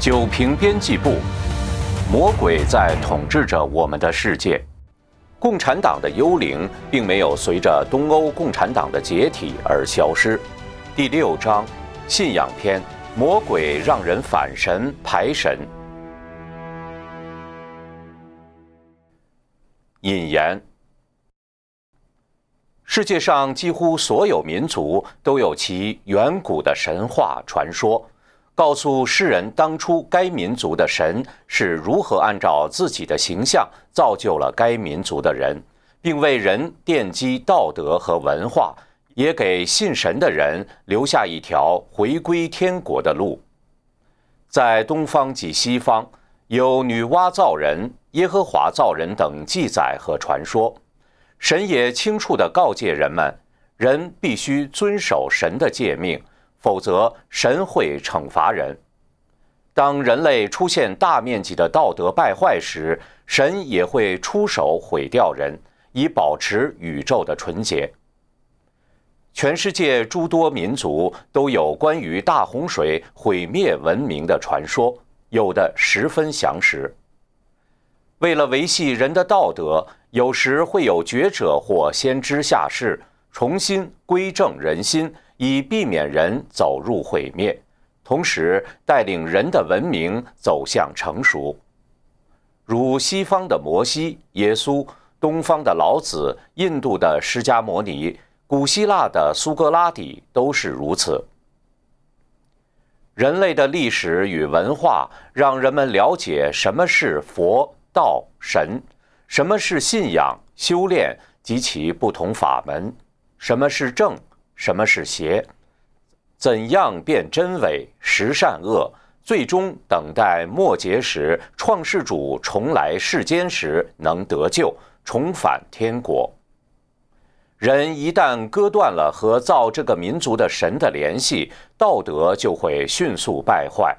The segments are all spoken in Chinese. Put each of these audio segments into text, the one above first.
九平编辑部，魔鬼在统治着我们的世界。共产党的幽灵并没有随着东欧共产党的解体而消失。第六章，信仰篇：魔鬼让人反神排神。引言：世界上几乎所有民族都有其远古的神话传说。告诉世人，当初该民族的神是如何按照自己的形象造就了该民族的人，并为人奠基道德和文化，也给信神的人留下一条回归天国的路。在东方及西方，有女娲造人、耶和华造人等记载和传说，神也清楚地告诫人们，人必须遵守神的诫命。否则，神会惩罚人。当人类出现大面积的道德败坏时，神也会出手毁掉人，以保持宇宙的纯洁。全世界诸多民族都有关于大洪水毁灭文明的传说，有的十分详实。为了维系人的道德，有时会有觉者或先知下世，重新归正人心。以避免人走入毁灭，同时带领人的文明走向成熟。如西方的摩西、耶稣，东方的老子，印度的释迦牟尼，古希腊的苏格拉底，都是如此。人类的历史与文化让人们了解什么是佛、道、神，什么是信仰、修炼及其不同法门，什么是正。什么是邪？怎样辨真伪、识善恶？最终等待末节时，创世主重来世间时，能得救，重返天国。人一旦割断了和造这个民族的神的联系，道德就会迅速败坏，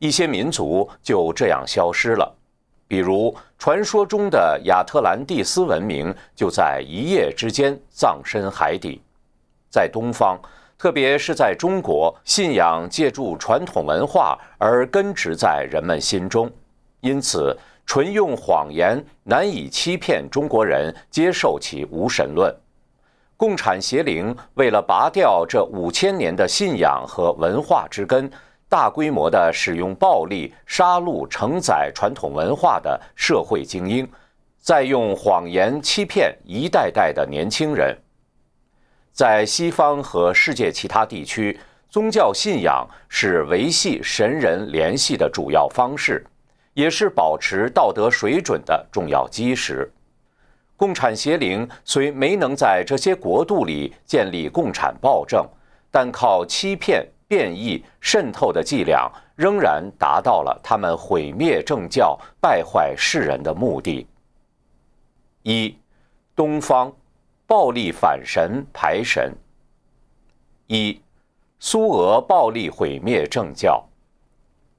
一些民族就这样消失了。比如传说中的亚特兰蒂斯文明，就在一夜之间葬身海底。在东方，特别是在中国，信仰借助传统文化而根植在人们心中，因此纯用谎言难以欺骗中国人接受其无神论。共产邪灵为了拔掉这五千年的信仰和文化之根，大规模地使用暴力杀戮承载传统文化的社会精英，再用谎言欺骗一代代的年轻人。在西方和世界其他地区，宗教信仰是维系神人联系的主要方式，也是保持道德水准的重要基石。共产邪灵虽没能在这些国度里建立共产暴政，但靠欺骗、变异、渗透的伎俩，仍然达到了他们毁灭政教、败坏世人的目的。一，东方。暴力反神排神。一，苏俄暴力毁灭政教。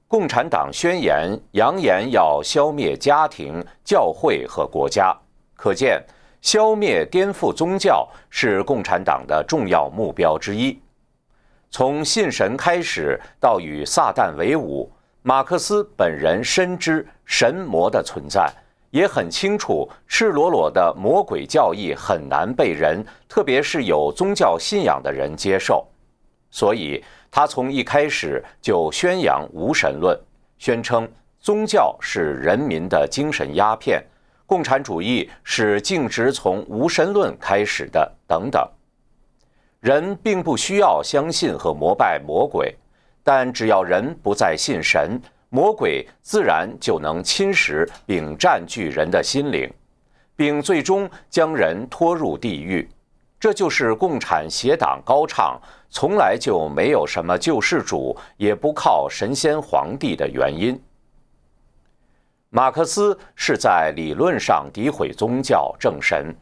共产党宣言扬言要消灭家庭、教会和国家，可见消灭颠覆宗教是共产党的重要目标之一。从信神开始到与撒旦为伍，马克思本人深知神魔的存在。也很清楚，赤裸裸的魔鬼教义很难被人，特别是有宗教信仰的人接受，所以他从一开始就宣扬无神论，宣称宗教是人民的精神鸦片，共产主义是径直从无神论开始的等等。人并不需要相信和膜拜魔鬼，但只要人不再信神。魔鬼自然就能侵蚀并占据人的心灵，并最终将人拖入地狱。这就是共产邪党高唱“从来就没有什么救世主，也不靠神仙皇帝”的原因。马克思是在理论上诋毁宗教正神。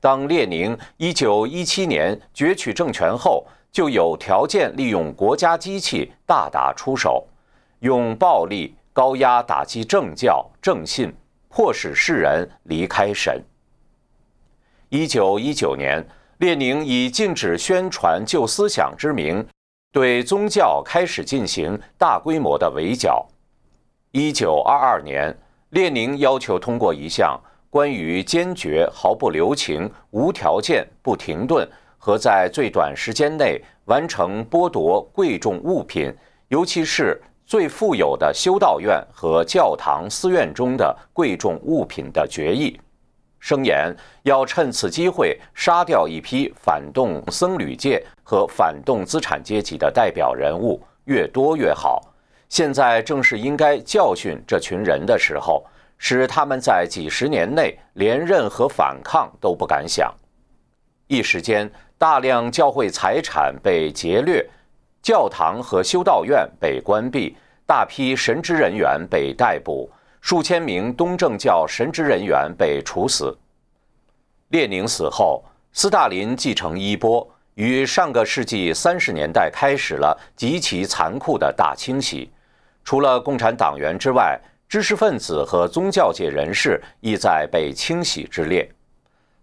当列宁1917年攫取政权后，就有条件利用国家机器大打出手。用暴力高压打击政教正信，迫使世人离开神。一九一九年，列宁以禁止宣传旧思想之名，对宗教开始进行大规模的围剿。一九二二年，列宁要求通过一项关于坚决、毫不留情、无条件、不停顿和在最短时间内完成剥夺贵重物品，尤其是最富有的修道院和教堂、寺院中的贵重物品的决议，声言要趁此机会杀掉一批反动僧侣界和反动资产阶级的代表人物，越多越好。现在正是应该教训这群人的时候，使他们在几十年内连任何反抗都不敢想。一时间，大量教会财产被劫掠，教堂和修道院被关闭，大批神职人员被逮捕，数千名东正教神职人员被处死。列宁死后，斯大林继承衣钵，于上个世纪三十年代开始了极其残酷的大清洗。除了共产党员之外，知识分子和宗教界人士亦在被清洗之列。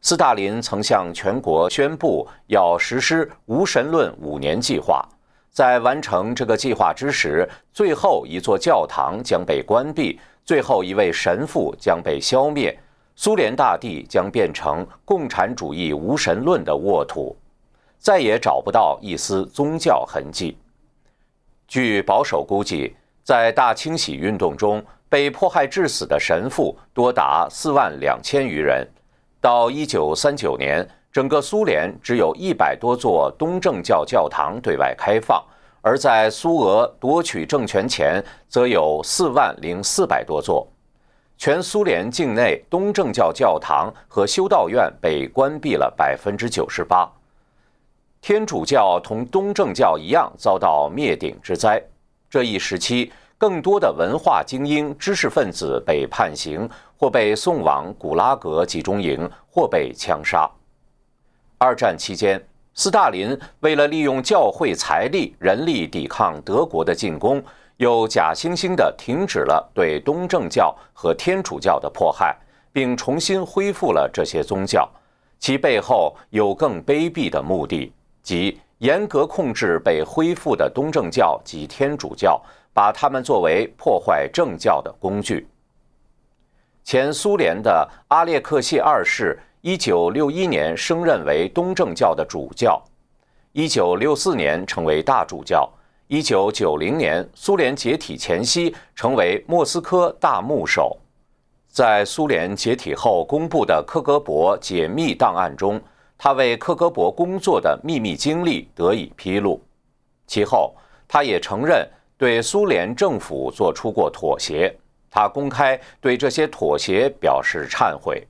斯大林曾向全国宣布要实施无神论五年计划，在完成这个计划之时，最后一座教堂将被关闭，最后一位神父将被消灭，苏联大地将变成共产主义无神论的沃土，再也找不到一丝宗教痕迹。据保守估计。在大清洗运动中被迫害致死的神父多达四万两千余人。到一九三九年，整个苏联只有一百多座东正教教堂对外开放，而在苏俄夺取政权前，则有四万零四百多座。全苏联境内东正教教堂和修道院被关闭了百分之九十八。天主教同东正教一样遭到灭顶之灾。这一时期，更多的文化精英、知识分子被判刑，或被送往古拉格集中营，或被枪杀。二战期间，斯大林为了利用教会财力、人力抵抗德国的进攻，又假惺惺地停止了对东正教和天主教的迫害，并重新恢复了这些宗教。其背后有更卑鄙的目的，即。严格控制被恢复的东正教及天主教，把他们作为破坏正教的工具。前苏联的阿列克谢二世，一九六一年升任为东正教的主教，一九六四年成为大主教，一九九零年苏联解体前夕成为莫斯科大牧首。在苏联解体后公布的克格勃解密档案中。他为克格勃工作的秘密经历得以披露，其后他也承认对苏联政府做出过妥协，他公开对这些妥协表示忏悔。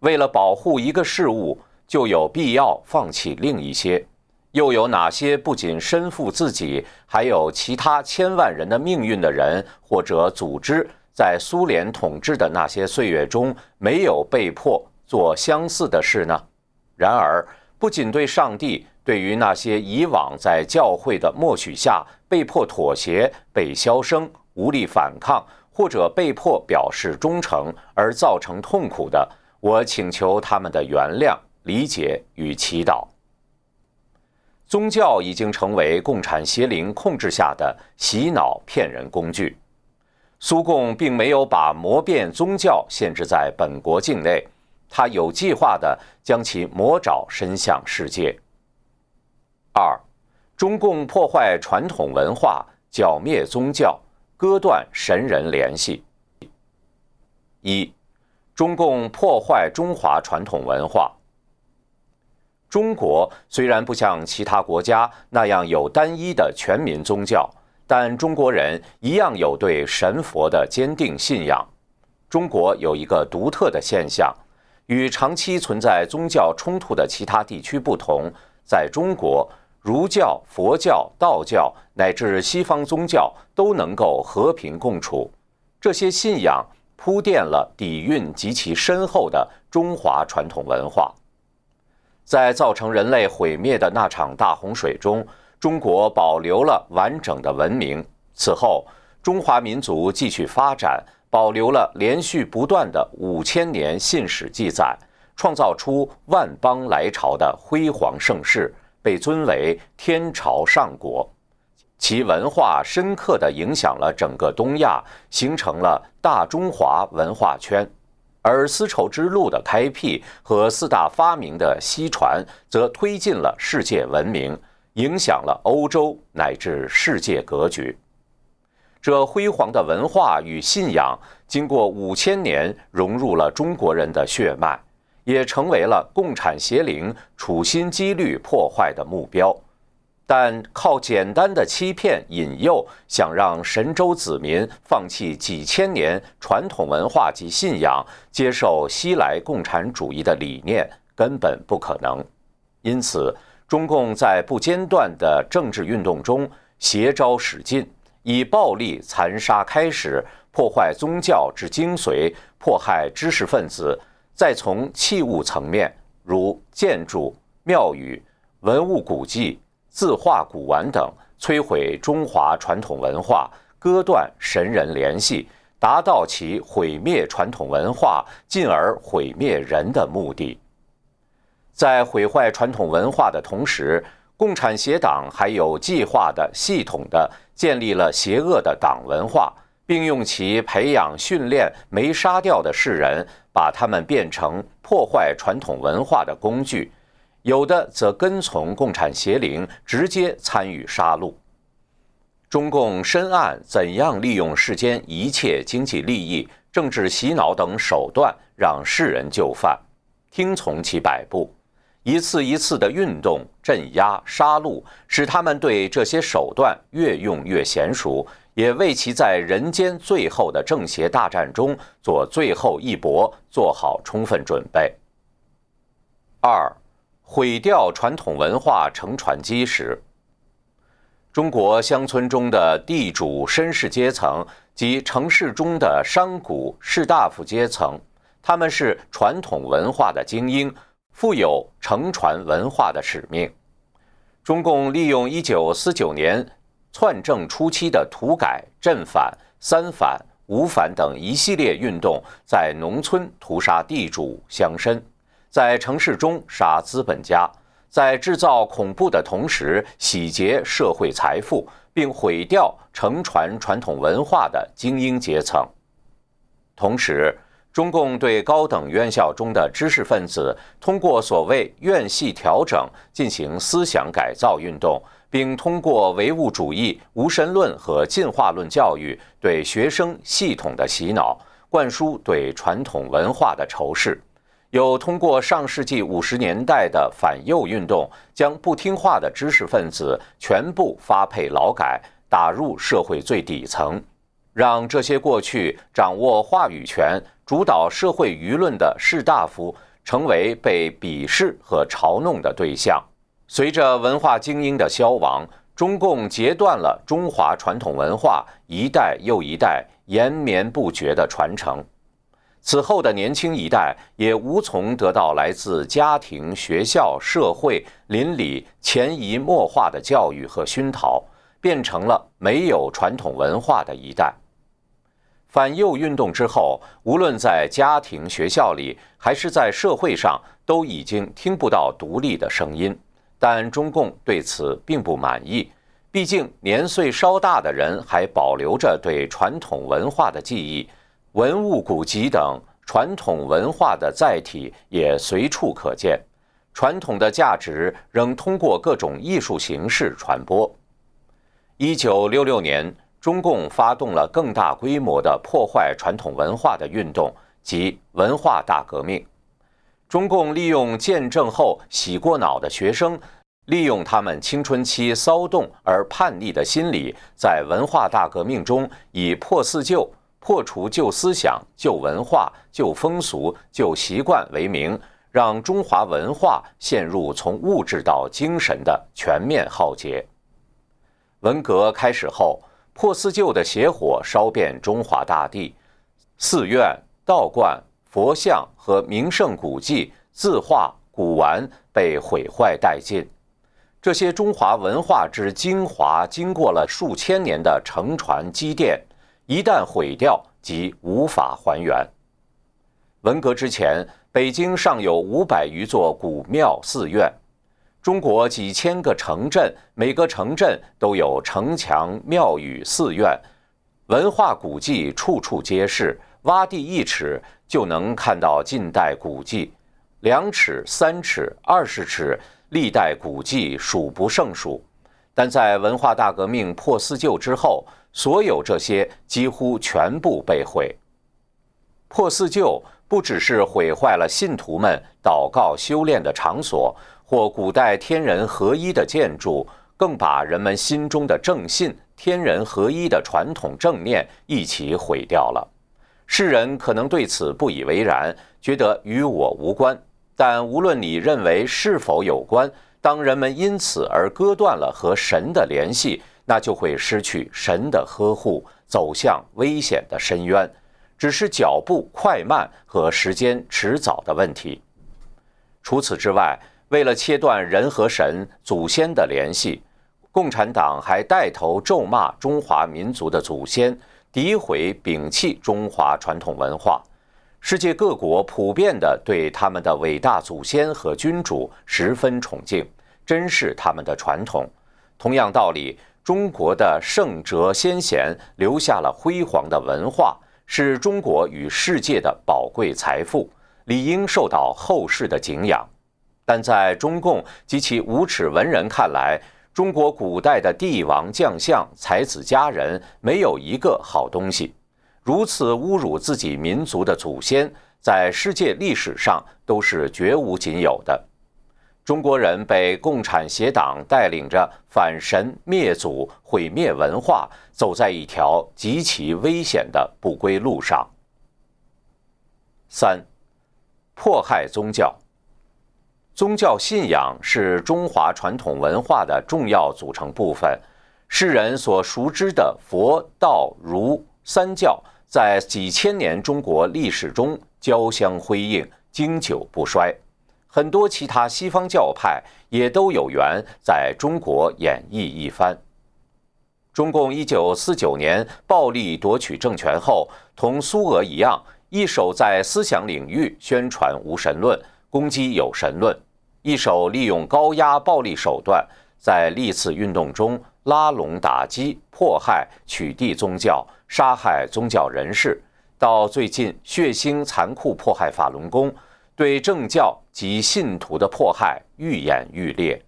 为了保护一个事物，就有必要放弃另一些，又有哪些不仅身负自己，还有其他千万人的命运的人或者组织，在苏联统治的那些岁月中没有被迫做相似的事呢？然而，不仅对上帝，对于那些以往在教会的默许下被迫妥协、被消声、无力反抗，或者被迫表示忠诚而造成痛苦的，我请求他们的原谅、理解与祈祷。宗教已经成为共产邪灵控制下的洗脑骗人工具。苏共并没有把魔变宗教限制在本国境内。他有计划地将其魔爪伸向世界。二，中共破坏传统文化，剿灭宗教，割断神人联系。一，中共破坏中华传统文化。中国虽然不像其他国家那样有单一的全民宗教，但中国人一样有对神佛的坚定信仰。中国有一个独特的现象。与长期存在宗教冲突的其他地区不同，在中国，儒教、佛教、道教乃至西方宗教都能够和平共处。这些信仰铺垫了底蕴极其深厚的中华传统文化。在造成人类毁灭的那场大洪水中，中国保留了完整的文明。此后，中华民族继续发展。保留了连续不断的五千年信史记载，创造出万邦来朝的辉煌盛世，被尊为天朝上国。其文化深刻地影响了整个东亚，形成了大中华文化圈。而丝绸之路的开辟和四大发明的西传，则推进了世界文明，影响了欧洲乃至世界格局。这辉煌的文化与信仰，经过五千年融入了中国人的血脉，也成为了共产邪灵处心积虑破坏的目标。但靠简单的欺骗引诱，想让神州子民放弃几千年传统文化及信仰，接受西来共产主义的理念，根本不可能。因此，中共在不间断的政治运动中，携招使尽。以暴力残杀开始，破坏宗教之精髓，迫害知识分子；再从器物层面，如建筑、庙宇、文物古迹、字画、古玩等，摧毁中华传统文化，割断神人联系，达到其毁灭传统文化，进而毁灭人的目的。在毁坏传统文化的同时，共产邪党还有计划的、系统的建立了邪恶的党文化，并用其培养、训练没杀掉的世人，把他们变成破坏传统文化的工具；有的则跟从共产邪灵，直接参与杀戮。中共深谙怎样利用世间一切经济利益、政治洗脑等手段，让世人就范，听从其摆布。一次一次的运动、镇压、杀戮，使他们对这些手段越用越娴熟，也为其在人间最后的正邪大战中做最后一搏做好充分准备。二，毁掉传统文化乘船基石。中国乡村中的地主绅士阶层及城市中的商贾士大夫阶层，他们是传统文化的精英。负有承传文化的使命。中共利用1949年篡政初期的土改、镇反、三反、五反等一系列运动，在农村屠杀地主乡绅，在城市中杀资本家，在制造恐怖的同时洗劫社会财富，并毁掉承传传统文化的精英阶层。同时，中共对高等院校中的知识分子，通过所谓院系调整进行思想改造运动，并通过唯物主义、无神论和进化论教育对学生系统的洗脑，灌输对传统文化的仇视；有通过上世纪五十年代的反右运动，将不听话的知识分子全部发配劳改，打入社会最底层，让这些过去掌握话语权。主导社会舆论的士大夫成为被鄙视和嘲弄的对象。随着文化精英的消亡，中共截断了中华传统文化一代又一代延绵不绝的传承。此后的年轻一代也无从得到来自家庭、学校、社会、邻里潜移默化的教育和熏陶，变成了没有传统文化的一代。反右运动之后，无论在家庭、学校里，还是在社会上，都已经听不到独立的声音。但中共对此并不满意，毕竟年岁稍大的人还保留着对传统文化的记忆，文物古籍等传统文化的载体也随处可见，传统的价值仍通过各种艺术形式传播。一九六六年。中共发动了更大规模的破坏传统文化的运动，即文化大革命。中共利用见证后洗过脑的学生，利用他们青春期骚动而叛逆的心理，在文化大革命中以破四旧、破除旧思想、旧文化、旧风俗、旧习惯为名，让中华文化陷入从物质到精神的全面浩劫。文革开始后。破四旧的邪火烧遍中华大地，寺院、道观、佛像和名胜古迹、字画、古玩被毁坏殆尽。这些中华文化之精华，经过了数千年的承传积淀，一旦毁掉，即无法还原。文革之前，北京尚有五百余座古庙寺院，中国几千个城镇，每个城镇都有城墙、庙宇、寺院，文化古迹处处皆是。挖地一尺就能看到近代古迹，两尺、三尺、二十尺，历代古迹数不胜数。但在文化大革命破四旧之后，所有这些几乎全部被毁。破四旧不只是毁坏了信徒们祷告修炼的场所或古代天人合一的建筑，更把人们心中的正信、天人合一的传统正念一起毁掉了。世人可能对此不以为然，觉得与我无关。但无论你认为是否有关，当人们因此而割断了和神的联系，那就会失去神的呵护，走向危险的深渊。只是脚步快慢和时间迟早的问题。除此之外，为了切断人和神、祖先的联系，共产党还带头咒骂中华民族的祖先。诋毁、摒弃中华传统文化，世界各国普遍地对他们的伟大祖先和君主十分崇敬，珍视他们的传统。同样道理，中国的圣哲先贤留下了辉煌的文化，是中国与世界的宝贵财富，理应受到后世的敬仰。但在中共及其无耻文人看来，中国古代的帝王将相、才子佳人没有一个好东西，如此侮辱自己民族的祖先，在世界历史上都是绝无仅有的。中国人被共产邪党带领着反神灭祖、毁灭文化，走在一条极其危险的不归路上。三，迫害宗教。宗教信仰是中华传统文化的重要组成部分。世人所熟知的佛道儒三教，在几千年中国历史中交相辉映，经久不衰。很多其他西方教派也都有缘在中国演绎一番。中共一九四九年暴力夺取政权后，同苏俄一样，一手在思想领域宣传无神论。攻击有神论，一手利用高压暴力手段，在历次运动中拉拢打击、迫害、取缔宗教、杀害宗教人士，到最近血腥残酷迫害法轮功，对政教及信徒的迫害愈演愈烈。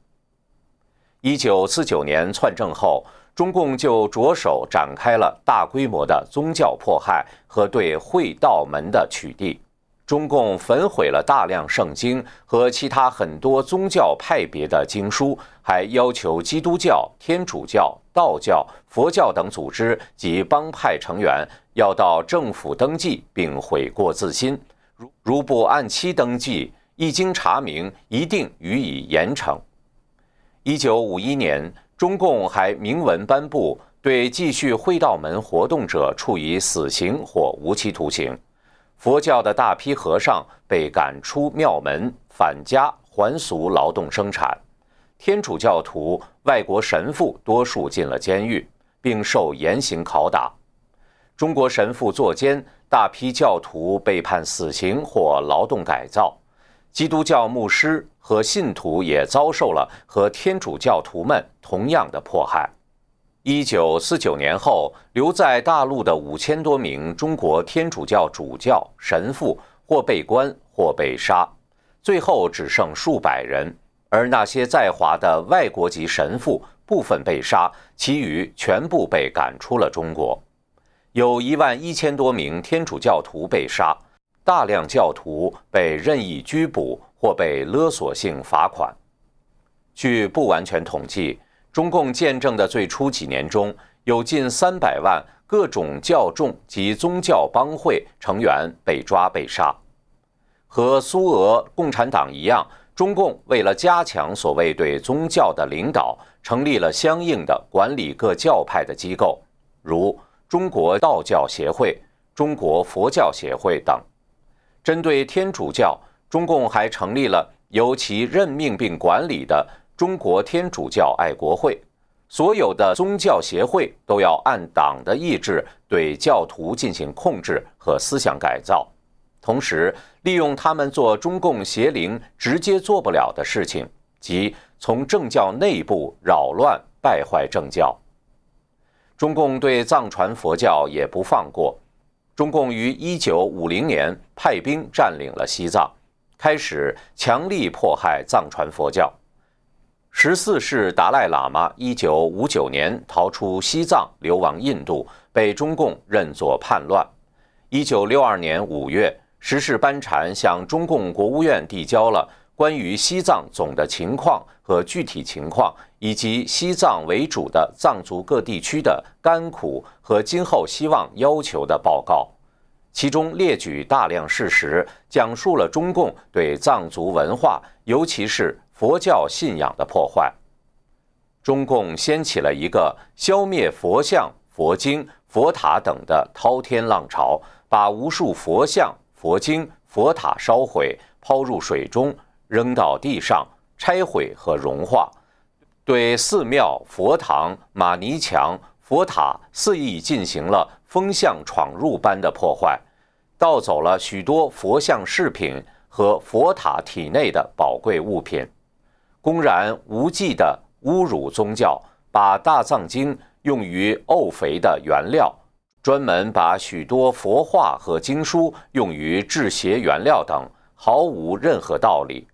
一九四九年篡政后，中共就着手展开了大规模的宗教迫害和对会道门的取缔。中共焚毁了大量圣经和其他很多宗教派别的经书，还要求基督教、天主教、道教、佛教等组织及帮派成员要到政府登记并悔过自新，如如不按期登记，一经查明，一定予以严惩。一九五一年，中共还明文颁布，对继续会道门活动者处以死刑或无期徒刑。佛教的大批和尚被赶出庙门，返家还俗劳动生产；天主教徒、外国神父多数进了监狱，并受严刑拷打。中国神父作奸，大批教徒被判死刑或劳动改造。基督教牧师和信徒也遭受了和天主教徒们同样的迫害。一九四九年后，留在大陆的五千多名中国天主教主教、神父或被关或被杀，最后只剩数百人。而那些在华的外国籍神父，部分被杀，其余全部被赶出了中国。有一万一千多名天主教徒被杀，大量教徒被任意拘捕或被勒索性罚款。据不完全统计。中共建政的最初几年中，有近三百万各种教众及宗教帮会成员被抓被杀。和苏俄共产党一样，中共为了加强所谓对宗教的领导，成立了相应的管理各教派的机构，如中国道教协会、中国佛教协会等。针对天主教，中共还成立了由其任命并管理的。中国天主教爱国会，所有的宗教协会都要按党的意志对教徒进行控制和思想改造，同时利用他们做中共邪灵直接做不了的事情，即从政教内部扰乱败坏政教。中共对藏传佛教也不放过。中共于1950年派兵占领了西藏，开始强力迫害藏传佛教。十四世达赖喇嘛1959年逃出西藏，流亡印度，被中共认作叛乱。1962年5月，十世班禅向中共国务院递交了关于西藏总的情况和具体情况，以及西藏为主的藏族各地区的甘苦和今后希望要求的报告，其中列举大量事实，讲述了中共对藏族文化，尤其是佛教信仰的破坏。中共掀起了一个消灭佛像、佛经、佛塔等的滔天浪潮，把无数佛像、佛经、佛塔烧毁，抛入水中。扔到地上，拆毁和融化，对寺庙、佛堂、玛尼墙、佛塔肆意进行了风向闯入般的破坏，盗走了许多佛像饰品和佛塔体内的宝贵物品，公然无忌地侮辱宗教，把大藏经用于沤肥的原料，专门把许多佛画和经书用于制鞋原料等，毫无任何道理。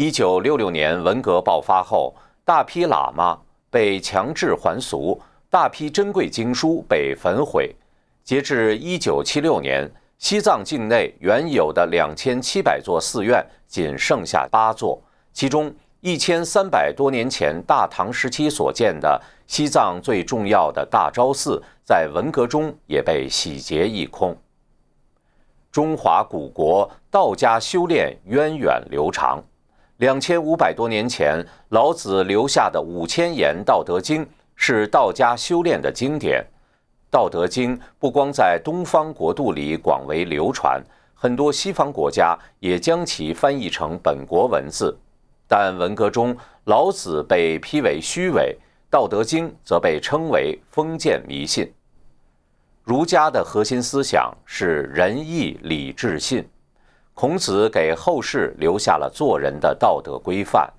一九六六年文革爆发后，大批喇嘛被强制还俗，大批珍贵经书被焚毁。截至一九七六年，西藏境内原有的两千七百座寺院仅剩下八座，其中一千三百多年前大唐时期所建的西藏最重要的大昭寺，在文革中也被洗劫一空。中华古国道家修炼源远流长。两千五百多年前，老子留下的五千言《道德经》是道家修炼的经典。《道德经》不光在东方国度里广为流传，很多西方国家也将其翻译成本国文字。但文革中，老子被批为虚伪，《道德经》则被称为封建迷信。儒家的核心思想是仁义礼智信。孔子给后世留下了做人的道德规范。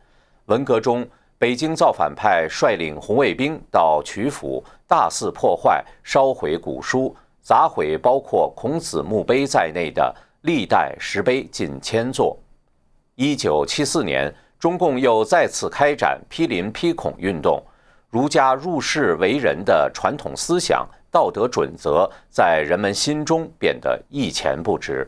文革中，北京造反派率领红卫兵到曲阜，大肆破坏、烧毁古书，砸毁包括孔子墓碑在内的历代石碑近千座。一九七四年，中共又再次开展批林批孔运动，儒家入世为人的传统思想、道德准则在人们心中变得一钱不值。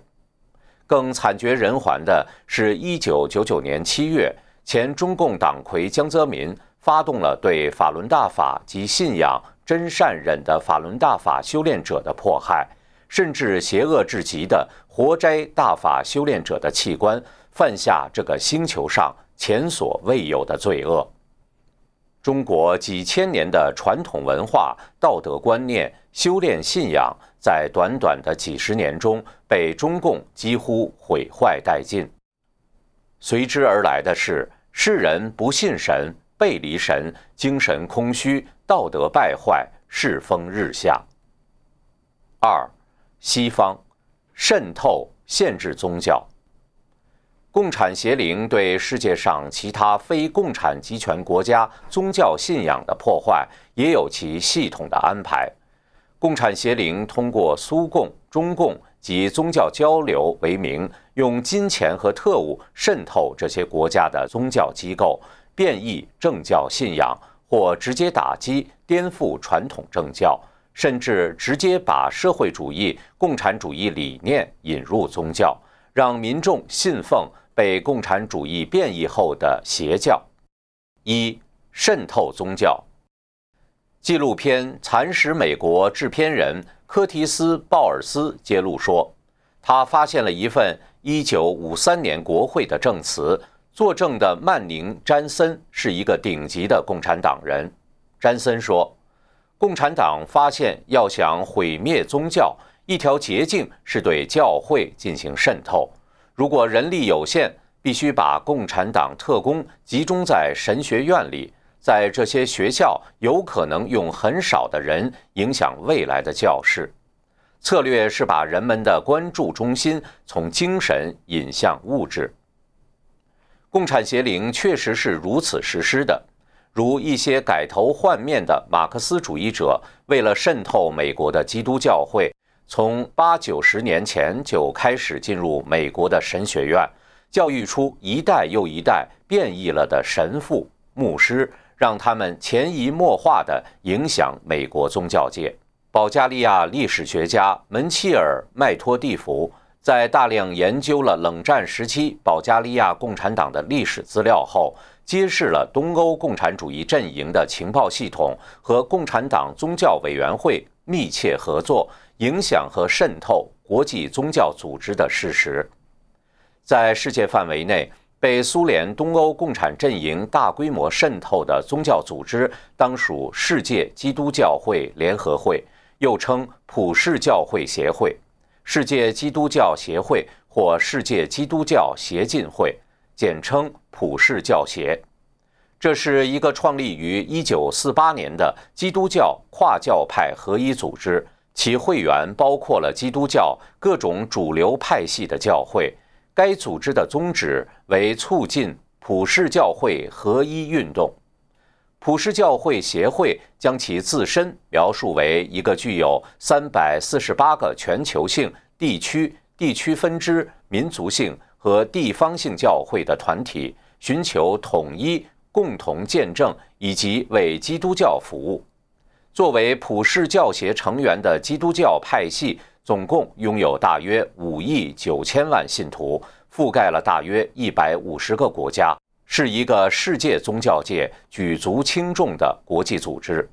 更惨绝人寰的是，一九九九年七月，前中共党魁江泽民发动了对法轮大法及信仰真善忍的法轮大法修炼者的迫害，甚至邪恶至极的活摘大法修炼者的器官，犯下这个星球上前所未有的罪恶。中国几千年的传统文化、道德观念、修炼信仰。在短短的几十年中，被中共几乎毁坏殆尽。随之而来的是世人不信神、背离神、精神空虚、道德败坏、世风日下。二，西方渗透限制宗教，共产邪灵对世界上其他非共产集权国家宗教信仰的破坏，也有其系统的安排。共产邪灵通过苏共、中共及宗教交流为名，用金钱和特务渗透这些国家的宗教机构，变异政教信仰，或直接打击、颠覆传统政教，甚至直接把社会主义、共产主义理念引入宗教，让民众信奉被共产主义变异后的邪教。一、渗透宗教。纪录片《蚕食美国》制片人科提斯·鲍尔斯揭露说，他发现了一份1953年国会的证词，作证的曼宁·詹森是一个顶级的共产党人。詹森说，共产党发现要想毁灭宗教，一条捷径是对教会进行渗透。如果人力有限，必须把共产党特工集中在神学院里。在这些学校，有可能用很少的人影响未来的教室。策略是把人们的关注中心从精神引向物质。共产邪灵确实是如此实施的。如一些改头换面的马克思主义者，为了渗透美国的基督教会，从八九十年前就开始进入美国的神学院，教育出一代又一代变异了的神父、牧师，让他们潜移默化地影响美国宗教界。保加利亚历史学家门切尔·麦托蒂夫在大量研究了冷战时期保加利亚共产党的历史资料后。揭示了东欧共产主义阵营的情报系统和共产党宗教委员会密切合作、影响和渗透国际宗教组织的事实。在世界范围内，被苏联东欧共产阵营大规模渗透的宗教组织，当属世界基督教会联合会，又称普世教会协会、世界基督教协会或世界基督教协进会。简称普世教协，这是一个创立于1948年的基督教跨教派合一组织，其会员包括了基督教各种主流派系的教会。该组织的宗旨为促进普世教会合一运动。普世教会协会将其自身描述为一个具有348个全球性、地区、地区分支、民族性。和地方性教会的团体寻求统一、共同见证以及为基督教服务。作为普世教协成员的基督教派系，总共拥有大约五亿九千万信徒，覆盖了大约一百五十个国家，是一个世界宗教界举足轻重的国际组织。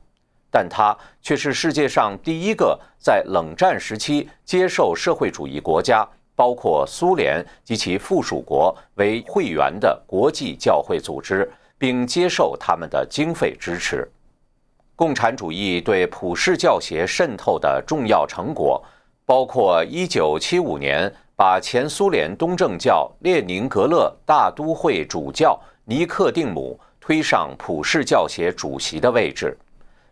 但它却是世界上第一个在冷战时期接受社会主义国家。包括苏联及其附属国为会员的国际教会组织，并接受他们的经费支持。共产主义对普世教协渗透的重要成果，包括1975年把前苏联东正教列宁格勒大都会主教尼克定姆推上普世教协主席的位置。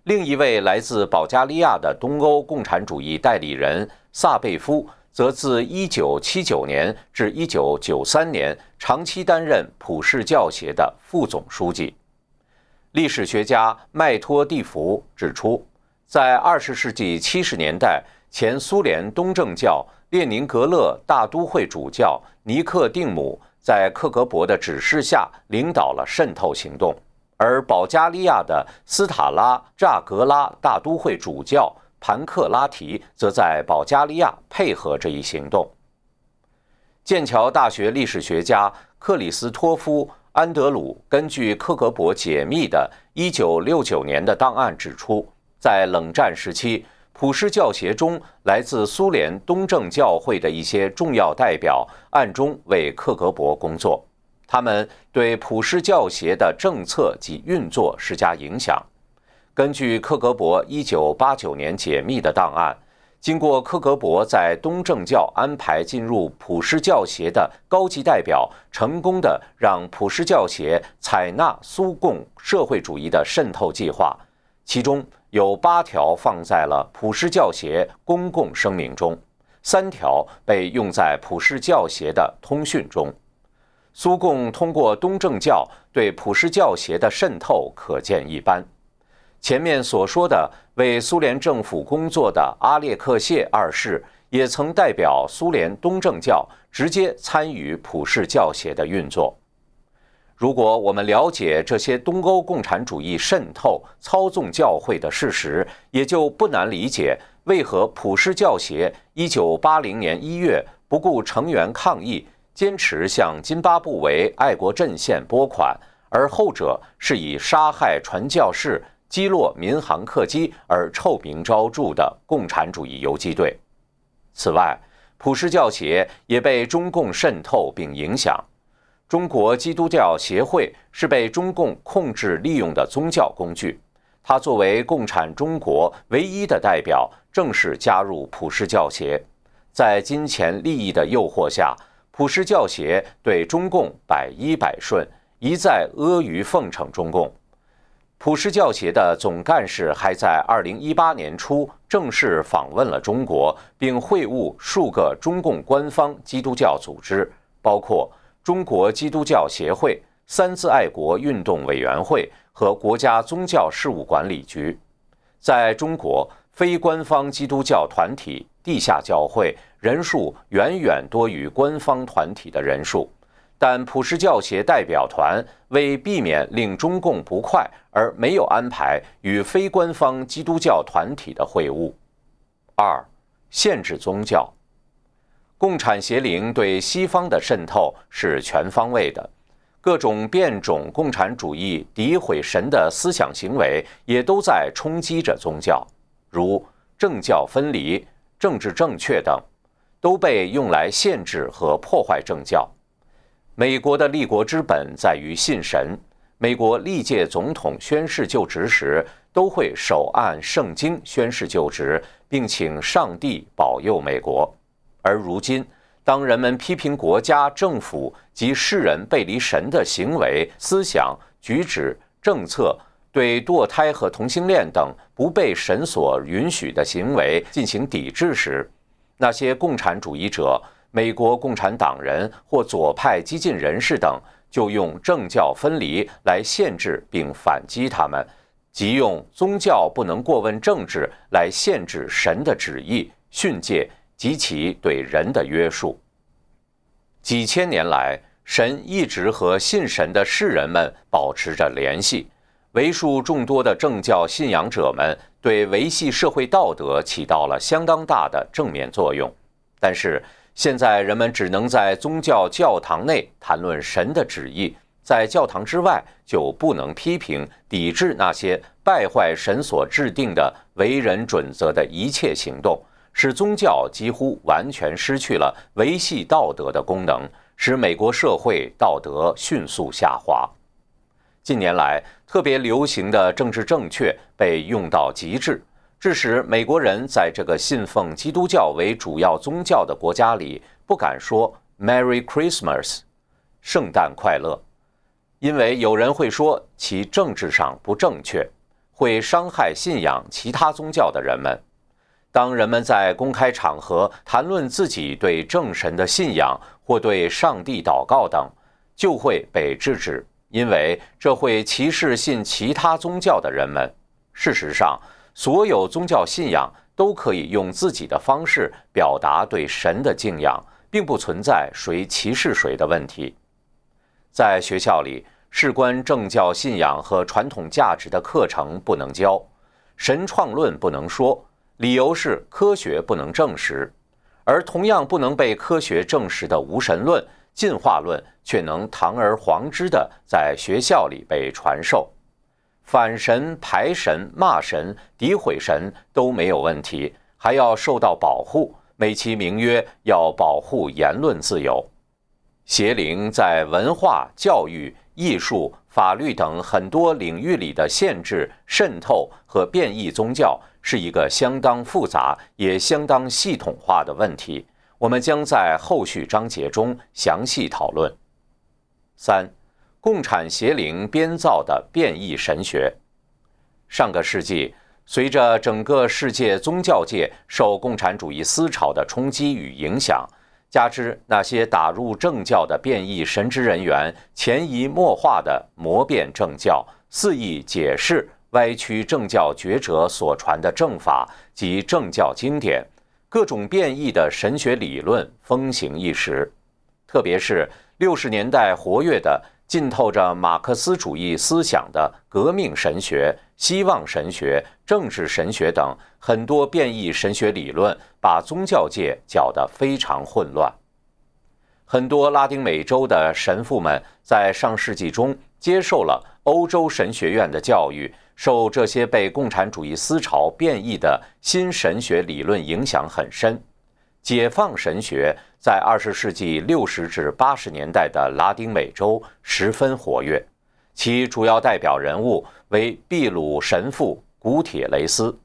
另一位来自保加利亚的东欧共产主义代理人萨贝夫。则自1979年至1993年长期担任普世教协的副总书记。历史学家麦托蒂夫指出，在20世纪70年代，前苏联东正教列宁格勒大都会主教尼克定姆在克格勃的指示下领导了渗透行动，而保加利亚的斯塔拉扎格拉大都会主教。潘克拉提则在保加利亚配合这一行动。剑桥大学历史学家克里斯托夫·安德鲁根据克格勃解密的1969年的档案指出，在冷战时期，普世教协中来自苏联东正教会的一些重要代表暗中为克格勃工作，他们对普世教协的政策及运作施加影响。根据克格勃1989年解密的档案，经过克格勃在东正教安排进入普世教协的高级代表，成功的让普世教协采纳苏共社会主义的渗透计划，其中有八条放在了普世教协公共声明中，三条被用在普世教协的通讯中。苏共通过东正教对普世教协的渗透可见一斑。前面所说的为苏联政府工作的阿列克谢二世，也曾代表苏联东正教直接参与普世教协的运作。如果我们了解这些东欧共产主义渗透、操纵教会的事实，也就不难理解为何普世教协1980年1月不顾成员抗议，坚持向津巴布韦爱国阵线拨款，而后者是以杀害传教士。击落民航客机而臭名昭著的共产主义游击队。此外，普世教协也被中共渗透并影响。中国基督教协会是被中共控制利用的宗教工具。它作为共产中国唯一的代表，正式加入普世教协。在金钱利益的诱惑下，普世教协对中共百依百顺，一再阿谀奉承中共。普世教协的总干事还在2018年初正式访问了中国，并会晤数个中共官方基督教组织，包括中国基督教协会、三自爱国运动委员会和国家宗教事务管理局。在中国，非官方基督教团体、地下教会人数远远多于官方团体的人数。但普世教协代表团为避免令中共不快，而没有安排与非官方基督教团体的会晤。二、限制宗教。共产邪灵对西方的渗透是全方位的，各种变种共产主义诋毁神的思想行为也都在冲击着宗教，如政教分离、政治正确等，都被用来限制和破坏政教。美国的立国之本在于信神。美国历届总统宣誓就职时，都会手按圣经宣誓就职，并请上帝保佑美国。而如今，当人们批评国家、政府及世人背离神的行为、思想、举止、政策，对堕胎和同性恋等不被神所允许的行为进行抵制时，那些共产主义者。美国共产党人或左派激进人士等就用政教分离来限制并反击他们，即用宗教不能过问政治来限制神的旨意、训诫及其对人的约束。几千年来，神一直和信神的世人们保持着联系，为数众多的政教信仰者们对维系社会道德起到了相当大的正面作用，但是。现在人们只能在宗教教堂内谈论神的旨意，在教堂之外就不能批评、抵制那些败坏神所制定的为人准则的一切行动，使宗教几乎完全失去了维系道德的功能，使美国社会道德迅速下滑。近年来特别流行的政治正确被用到极致。致使美国人在这个信奉基督教为主要宗教的国家里不敢说 “Merry Christmas”，圣诞快乐，因为有人会说其政治上不正确，会伤害信仰其他宗教的人们。当人们在公开场合谈论自己对正神的信仰或对上帝祷告等，就会被制止，因为这会歧视信其他宗教的人们。事实上，所有宗教信仰都可以用自己的方式表达对神的敬仰，并不存在谁歧视谁的问题。在学校里，事关政教信仰和传统价值的课程不能教，神创论不能说，理由是科学不能证实；而同样不能被科学证实的无神论、进化论，却能堂而皇之的在学校里被传授。反神、排神、骂神、诋毁神都没有问题，还要受到保护，美其名曰要保护言论自由。邪灵在文化、教育、艺术、法律等很多领域里的限制、渗透和变异宗教，是一个相当复杂也相当系统化的问题。我们将在后续章节中详细讨论。三。共产邪灵编造的变异神学。上个世纪，随着整个世界宗教界受共产主义思潮的冲击与影响，加之那些打入政教的变异神职人员潜移默化的磨变政教，肆意解释歪曲政教觉者所传的正法及政教经典，各种变异的神学理论风行一时。特别是六十年代活跃的。浸透着马克思主义思想的革命神学、希望神学、政治神学等很多变异神学理论，把宗教界搅得非常混乱。很多拉丁美洲的神父们在上世纪中接受了欧洲神学院的教育，受这些被共产主义思潮变异的新神学理论影响很深。解放神学在二十世纪六十至八十年代的拉丁美洲十分活跃，其主要代表人物为秘鲁神父古铁雷斯。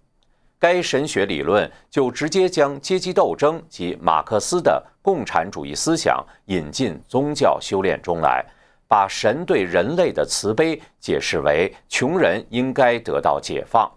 该神学理论就直接将阶级斗争及马克思的共产主义思想引进宗教修炼中来，把神对人类的慈悲解释为穷人应该得到解放。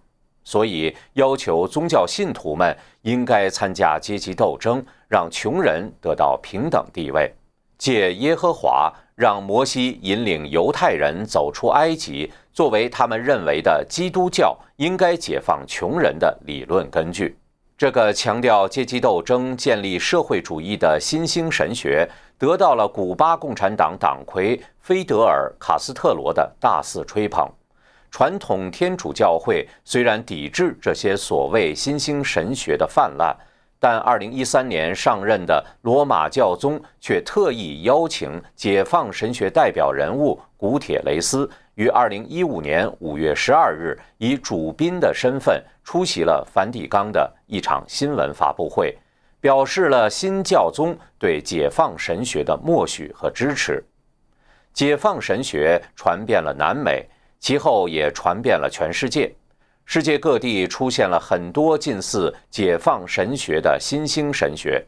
所以，要求宗教信徒们应该参加阶级斗争，让穷人得到平等地位。借耶和华让摩西引领犹太人走出埃及，作为他们认为的基督教应该解放穷人的理论根据。这个强调阶级斗争、建立社会主义的新兴神学，得到了古巴共产党党魁菲德尔·卡斯特罗的大肆吹捧。传统天主教会虽然抵制这些所谓新兴神学的泛滥，但2013年上任的罗马教宗却特意邀请解放神学代表人物古铁雷斯。于二零一五年五月十二日，以主宾的身份出席了梵蒂冈的一场新闻发布会，表示了新教宗对解放神学的默许和支持。解放神学传遍了南美，其后也传遍了全世界。世界各地出现了很多近似解放神学的新兴神学，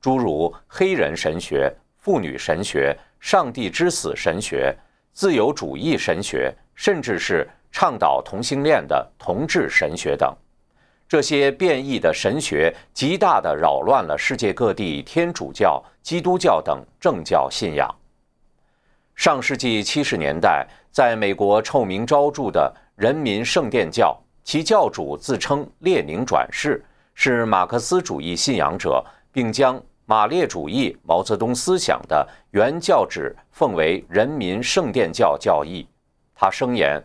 诸如黑人神学、妇女神学、上帝之死神学。自由主义神学，甚至是倡导同性恋的同志神学等，这些变异的神学极大地扰乱了世界各地天主教、基督教等正教信仰。上世纪七十年代，在美国臭名昭著的人民圣殿教，其教主自称列宁转世，是马克思主义信仰者，并将。马列主义、毛泽东思想的原教旨奉为人民圣殿教教义。他声言，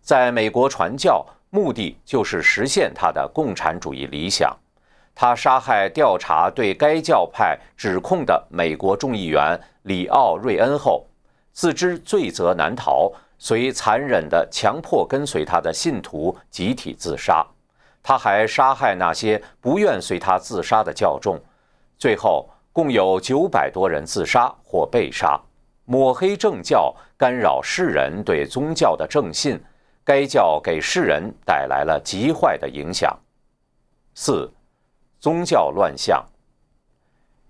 在美国传教目的就是实现他的共产主义理想。他杀害调查对该教派指控的美国众议员里奥·瑞恩后，自知罪责难逃，遂残忍地强迫跟随他的信徒集体自杀。他还杀害那些不愿随他自杀的教众。最后，共有九百多人自杀或被杀。抹黑政教，干扰世人对宗教的正信，该教给世人带来了极坏的影响。四，宗教乱象。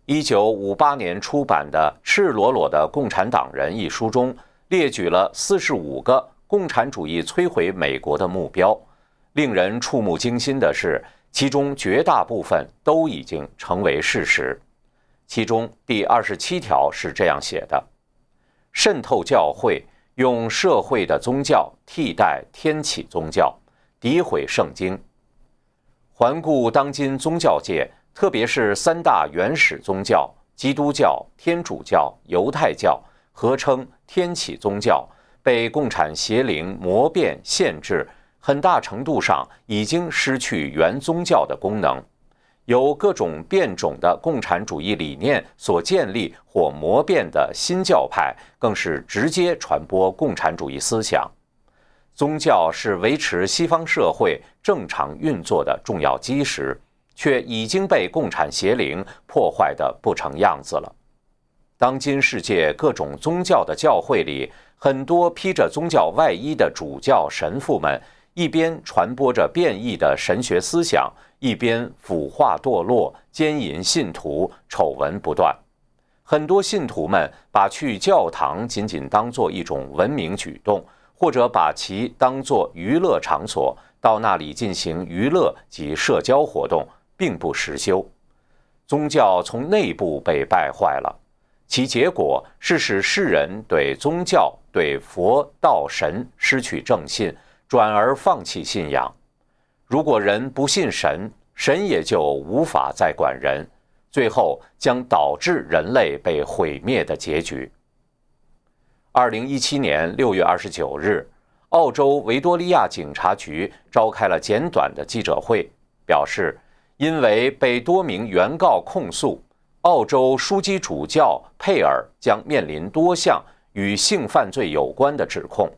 一九五八年出版的《赤裸裸的共产党人》一书中，列举了四十五个共产主义摧毁美国的目标。令人触目惊心的是。其中绝大部分都已经成为事实。其中第二十七条是这样写的：“渗透教会，用社会的宗教替代天启宗教，诋毁圣经。环顾当今宗教界，特别是三大原始宗教——基督教、天主教、犹太教，合称天启宗教，被共产邪灵魔变限制。”很大程度上已经失去原宗教的功能，由各种变种的共产主义理念所建立或磨变的新教派，更是直接传播共产主义思想。宗教是维持西方社会正常运作的重要基石，却已经被共产邪灵破坏得不成样子了。当今世界各种宗教的教会里，很多披着宗教外衣的主教神父们。一边传播着变异的神学思想，一边腐化堕落、奸淫信徒，丑闻不断。很多信徒们把去教堂仅仅当做一种文明举动，或者把其当作娱乐场所，到那里进行娱乐及社交活动，并不实修。宗教从内部被败坏了，其结果是使世人对宗教、对佛道神失去正信。转而放弃信仰。如果人不信神，神也就无法再管人，最后将导致人类被毁灭的结局。二零一七年六月二十九日，澳洲维多利亚警察局召开了简短的记者会，表示，因为被多名原告控诉，澳洲枢机主教佩尔将面临多项与性犯罪有关的指控。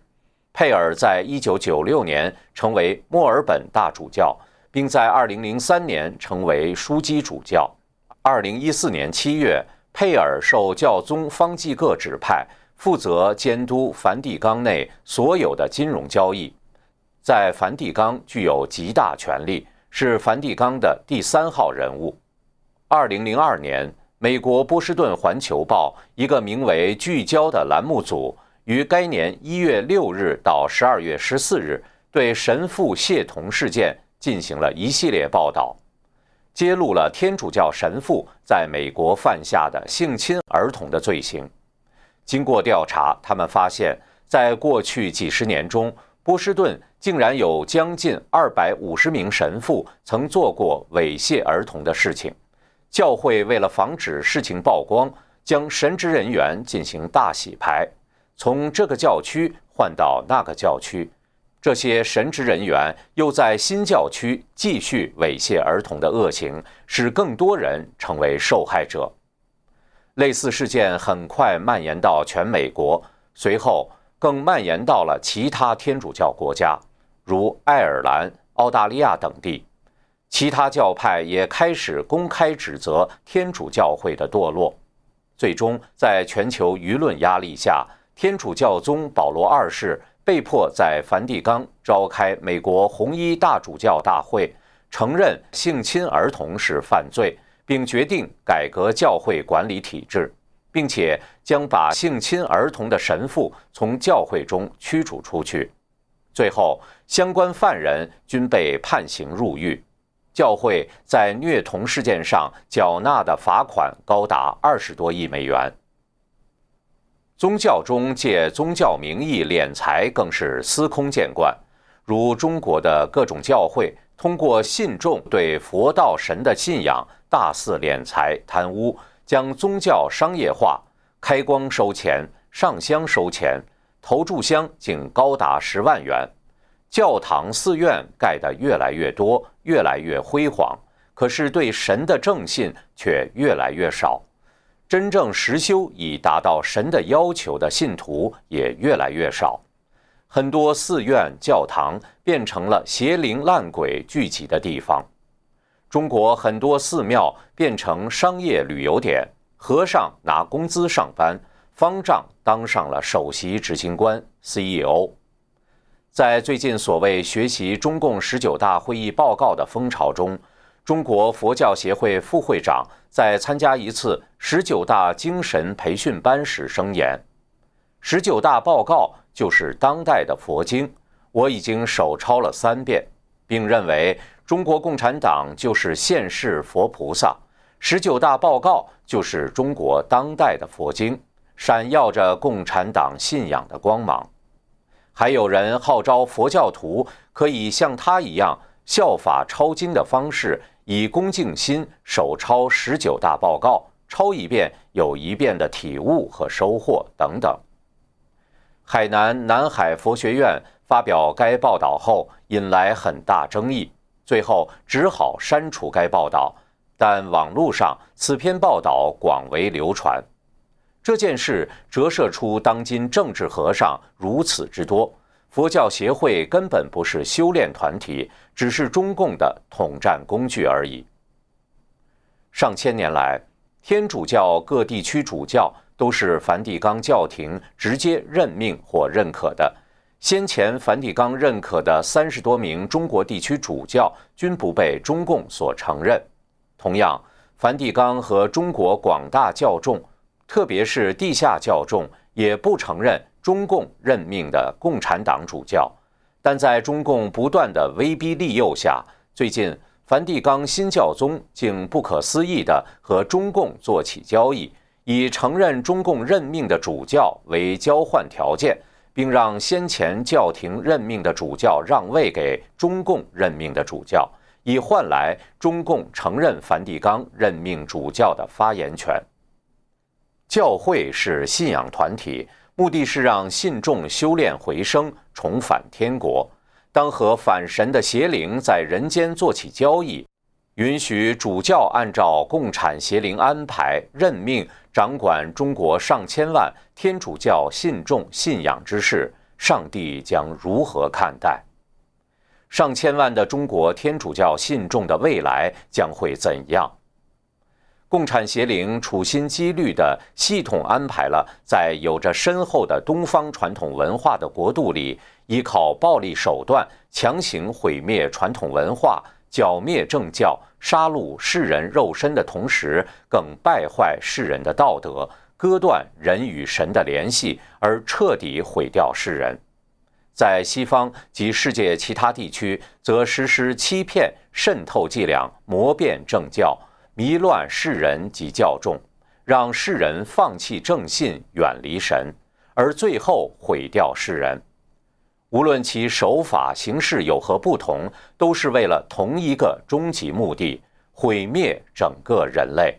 佩尔在一九九六年成为墨尔本大主教，并在二零零三年成为枢机主教。二零一四年七月，佩尔受教宗方济各指派，负责监督梵蒂冈内所有的金融交易，在梵蒂冈具有极大权力，是梵蒂冈的第三号人物。二零零二年，美国波士顿环球报一个名为“聚焦”的栏目组。于该年一月六日到十二月十四日，对神父谢童事件进行了一系列报道。揭露了天主教神父在美国犯下的性侵儿童的罪行。经过调查，他们发现，在过去几十年中，波士顿竟然有将近二百五十名神父曾做过猥亵儿童的事情。教会为了防止事情曝光，将神职人员进行大洗牌，从这个教区换到那个教区。这些神职人员又在新教区继续猥亵儿童的恶行，使更多人成为受害者。类似事件很快蔓延到全美国，随后更蔓延到了其他天主教国家，如爱尔兰、澳大利亚等地。其他教派也开始公开指责天主教会的堕落。最终，在全球舆论压力下，天主教宗保罗二世被迫在梵蒂冈召开美国红衣大主教大会，承认性侵儿童是犯罪。并决定改革教会管理体制，并且将把性侵儿童的神父从教会中驱逐出去。最后，相关犯人均被判刑入狱。教会在虐童事件上缴纳的罚款高达二十多亿美元。宗教中借宗教名义敛财更是司空见惯，如中国的各种教会通过信众对佛道神的信仰。大肆敛财贪污，将宗教商业化，开光收钱，上香收钱，投注香竟高达十万元。教堂寺院盖得越来越多，越来越辉煌，可是对神的正信却越来越少。真正实修以达到神的要求的信徒也越来越少。很多寺院、教堂变成了邪灵烂鬼聚集的地方。中国很多寺庙变成商业旅游点，和尚拿工资上班，方丈当上了首席执行官 CEO。在最近所谓学习中共十九大会议报告的风潮中，中国佛教协会副会长在参加一次十九大精神培训班时声言：“十九大报告就是当代的佛经，我已经手抄了三遍，并认为。”中国共产党就是现世佛菩萨，十九大报告就是中国当代的佛经，闪耀着共产党信仰的光芒。还有人号召佛教徒可以像他一样效法抄经的方式，以恭敬心手抄十九大报告，抄一遍有一遍的体悟和收获等等。海南南海佛学院发表该报道后，引来很大争议。最后只好删除该报道，但网络上此篇报道广为流传。这件事折射出当今政治和尚如此之多，佛教协会根本不是修炼团体，只是中共的统战工具而已。上千年来，天主教各地区主教都是梵蒂冈教廷直接任命或认可的。先前梵蒂冈认可的三十多名中国地区主教均不被中共所承认。同样，梵蒂冈和中国广大教众，特别是地下教众，也不承认中共任命的共产党主教。但在中共不断的威逼利诱下，最近梵蒂冈新教宗竟不可思议地和中共做起交易，以承认中共任命的主教为交换条件。并让先前教廷任命的主教让位给中共任命的主教，以换来中共承认梵蒂冈任命主教的发言权。教会是信仰团体，目的是让信众修炼回生，重返天国。当和反神的邪灵在人间做起交易。允许主教按照共产邪灵安排任命掌管中国上千万天主教信众信仰之事，上帝将如何看待？上千万的中国天主教信众的未来将会怎样？共产邪灵处心积虑地系统安排了在有着深厚的东方传统文化的国度里，依靠暴力手段强行毁灭传统文化。剿灭政教、杀戮世人肉身的同时，更败坏世人的道德，割断人与神的联系，而彻底毁掉世人。在西方及世界其他地区，则实施欺骗、渗透伎俩，磨变政教，迷乱世人及教众，让世人放弃正信，远离神，而最后毁掉世人。无论其手法形式有何不同，都是为了同一个终极目的：毁灭整个人类。